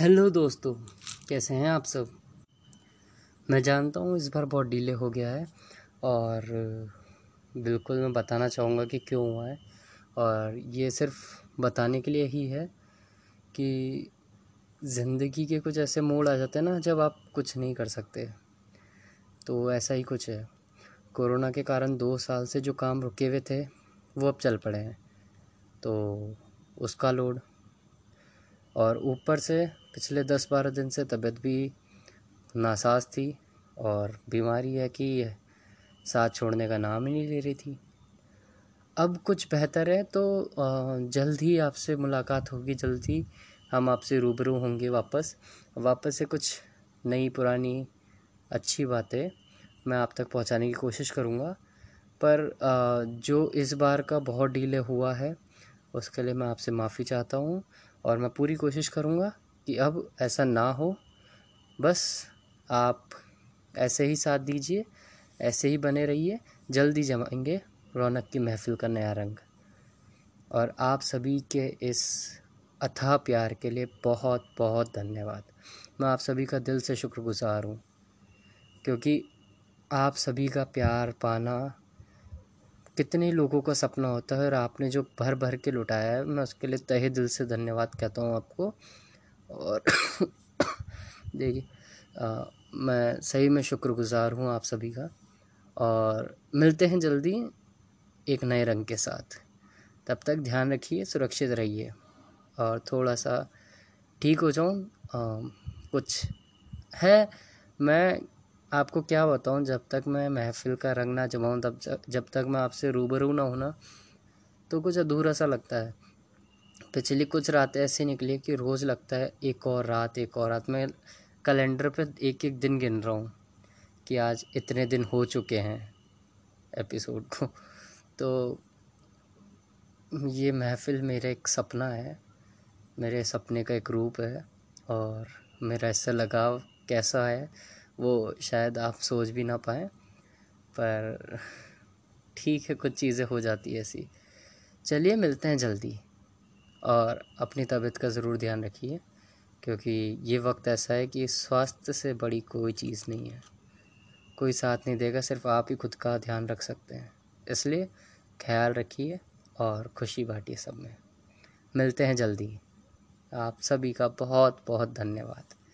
Hello दोस्तों, कैसे हैं आप सब? मैं जानता हूँ इस बार बहुत डिले हो गया है और बिल्कुल मैं बताना चाहूँगा कि क्यों हुआ है। और ये सिर्फ़ बताने के लिए ही है कि ज़िंदगी के कुछ ऐसे मोड़ आ जाते हैं ना जब आप कुछ नहीं कर सकते। तो ऐसा ही कुछ है। कोरोना के कारण दो साल से जो काम रुके हुए थे, वो अब चल पड़े हैं। तो उसका लोड और ऊपर से पिछले दस बारह दिन से तबीयत भी नासाज थी और बीमारी है कि साथ छोड़ने का नाम ही नहीं ले रही थी। अब कुछ बेहतर है तो जल्द ही आपसे मुलाकात होगी, जल्द ही हम आपसे रूबरू होंगे वापस। वापस से कुछ नई पुरानी अच्छी बातें मैं आप तक पहुँचाने की कोशिश करूँगा। पर जो इस बार का बहुत डीले हुआ है उसके लिए मैं आपसे माफ़ी चाहता हूँ और मैं पूरी कोशिश करूँगा कि अब ऐसा ना हो। बस आप ऐसे ही साथ दीजिए, ऐसे ही बने रहिए, जल्दी जमाएँगे रौनक की महफ़िल का नया रंग। और आप सभी के इस अथाह प्यार के लिए बहुत बहुत धन्यवाद। मैं आप सभी का दिल से शुक्रगुज़ार हूँ, क्योंकि आप सभी का प्यार पाना कितने लोगों का सपना होता है और आपने जो भर भर के लुटाया है, मैं उसके लिए तहे दिल से धन्यवाद कहता हूँ आपको। और देखिए मैं सही में शुक्रगुज़ार हूँ आप सभी का। और मिलते हैं जल्दी एक नए रंग के साथ। तब तक ध्यान रखिए, सुरक्षित रहिए। और थोड़ा सा ठीक हो जाऊँ कुछ है, मैं आपको क्या बताऊँ, जब तक मैं महफ़िल का रंग ना जमाऊँ, तब जब तक मैं आपसे रूबरू ना होना तो कुछ अधूरा सा लगता है। पिछली कुछ रातें ऐसी निकली कि रोज़ लगता है एक और रात, एक और रात। मैं कैलेंडर पे एक एक दिन गिन रहा हूँ कि आज इतने दिन हो चुके हैं एपिसोड को। तो ये महफ़िल मेरा एक सपना है, मेरे सपने का एक रूप है और मेरा इससे लगाव कैसा है वो शायद आप सोच भी ना पाएँ, पर ठीक है, कुछ चीज़ें हो जाती है ऐसी। चलिए, मिलते हैं जल्दी, और अपनी तबीयत का ज़रूर ध्यान रखिए, क्योंकि ये वक्त ऐसा है कि स्वास्थ्य से बड़ी कोई चीज़ नहीं है। कोई साथ नहीं देगा, सिर्फ़ आप ही खुद का ध्यान रख सकते हैं। इसलिए ख्याल रखिए और खुशी बांटिए सब में। मिलते हैं जल्दी। आप सभी का बहुत बहुत धन्यवाद।